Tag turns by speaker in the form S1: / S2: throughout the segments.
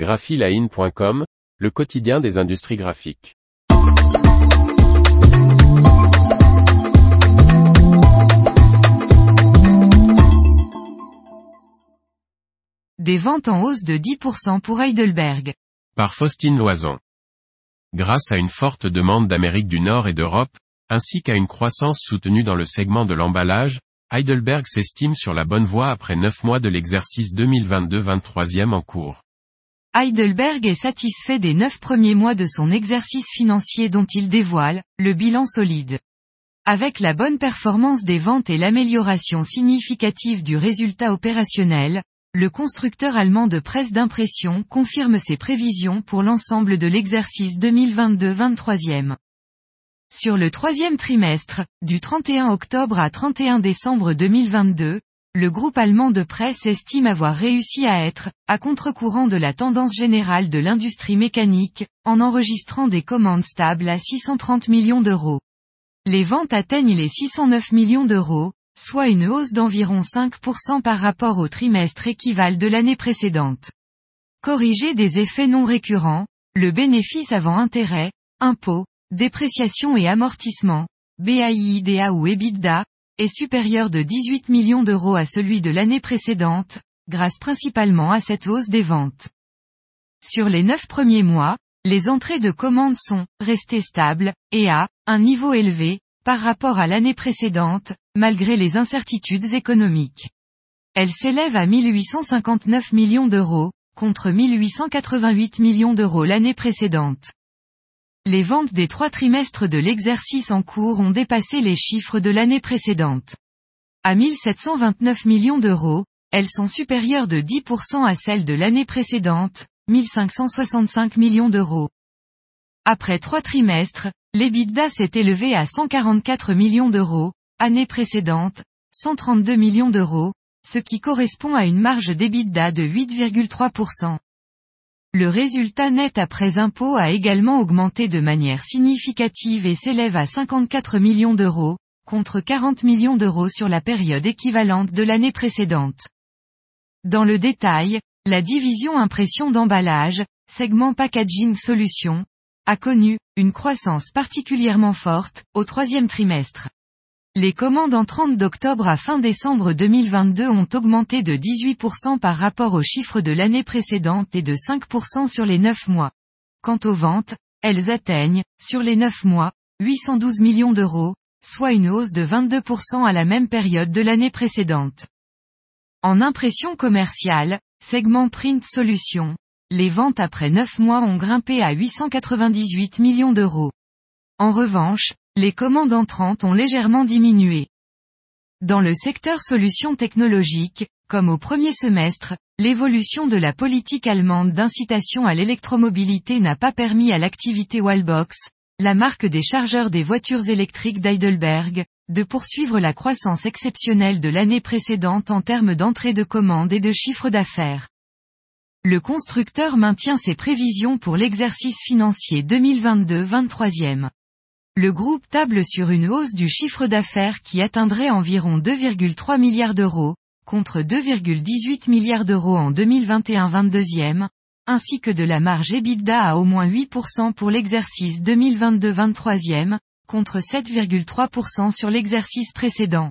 S1: graphiline.com, le quotidien des industries graphiques.
S2: Des ventes en hausse de 10% pour Heidelberg.
S1: Par Faustine Loison. Grâce à une forte demande d'Amérique du Nord et d'Europe, ainsi qu'à une croissance soutenue dans le segment de l'emballage, Heidelberg s'estime sur la bonne voie après 9 mois de l'exercice 2022-23e en cours.
S2: Heidelberg est satisfait des 9 premiers mois de son exercice financier dont il dévoile, le bilan solide. Avec la bonne performance des ventes et l'amélioration significative du résultat opérationnel, le constructeur allemand de presse d'impression confirme ses prévisions pour l'ensemble de l'exercice 2022-23e. Sur le troisième trimestre, du 31 octobre à 31 décembre 2022, le groupe allemand de presse estime avoir réussi à être, à contre-courant de la tendance générale de l'industrie mécanique, en enregistrant des commandes stables à 630 millions d'euros. Les ventes atteignent les 609 millions d'euros, soit une hausse d'environ 5% par rapport au trimestre équivalent de l'année précédente. Corrigé des effets non récurrents, le bénéfice avant intérêt, impôts, dépréciation et amortissement, BAIIDA ou EBITDA, est supérieur de 18 millions d'euros à celui de l'année précédente, grâce principalement à cette hausse des ventes. Sur les neuf premiers mois, les entrées de commandes sont restées stables, et à un niveau élevé, par rapport à l'année précédente, malgré les incertitudes économiques. Elle s'élève à 1859 millions d'euros, contre 1888 millions d'euros l'année précédente. Les ventes des trois trimestres de l'exercice en cours ont dépassé les chiffres de l'année précédente. À 1729 millions d'euros, elles sont supérieures de 10% à celles de l'année précédente, 1565 millions d'euros. Après trois trimestres, l'EBITDA s'est élevé à 144 millions d'euros, année précédente, 132 millions d'euros, ce qui correspond à une marge d'EBITDA de 8,3%. Le résultat net après impôt a également augmenté de manière significative et s'élève à 54 millions d'euros, contre 40 millions d'euros sur la période équivalente de l'année précédente. Dans le détail, la division impression d'emballage, segment Packaging Solutions, a connu une croissance particulièrement forte au troisième trimestre. Les commandes entrantes d'octobre à fin décembre 2022 ont augmenté de 18% par rapport aux chiffres de l'année précédente et de 5% sur les 9 mois. Quant aux ventes, elles atteignent, sur les 9 mois, 812 millions d'euros, soit une hausse de 22% à la même période de l'année précédente. En impression commerciale, segment Print Solutions, les ventes après 9 mois ont grimpé à 898 millions d'euros. En revanche, les commandes entrantes ont légèrement diminué. Dans le secteur solutions technologiques, comme au premier semestre, l'évolution de la politique allemande d'incitation à l'électromobilité n'a pas permis à l'activité Wallbox, la marque des chargeurs des voitures électriques d'Heidelberg, de poursuivre la croissance exceptionnelle de l'année précédente en termes d'entrée de commandes et de chiffre d'affaires. Le constructeur maintient ses prévisions pour l'exercice financier 2022-23e. Le groupe table sur une hausse du chiffre d'affaires qui atteindrait environ 2,3 milliards d'euros, contre 2,18 milliards d'euros en 2021-22e, ainsi que de la marge EBITDA à au moins 8% pour l'exercice 2022-23e, contre 7,3% sur l'exercice précédent.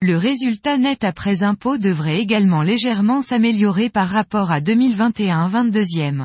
S2: Le résultat net après impôt devrait également légèrement s'améliorer par rapport à 2021-22e.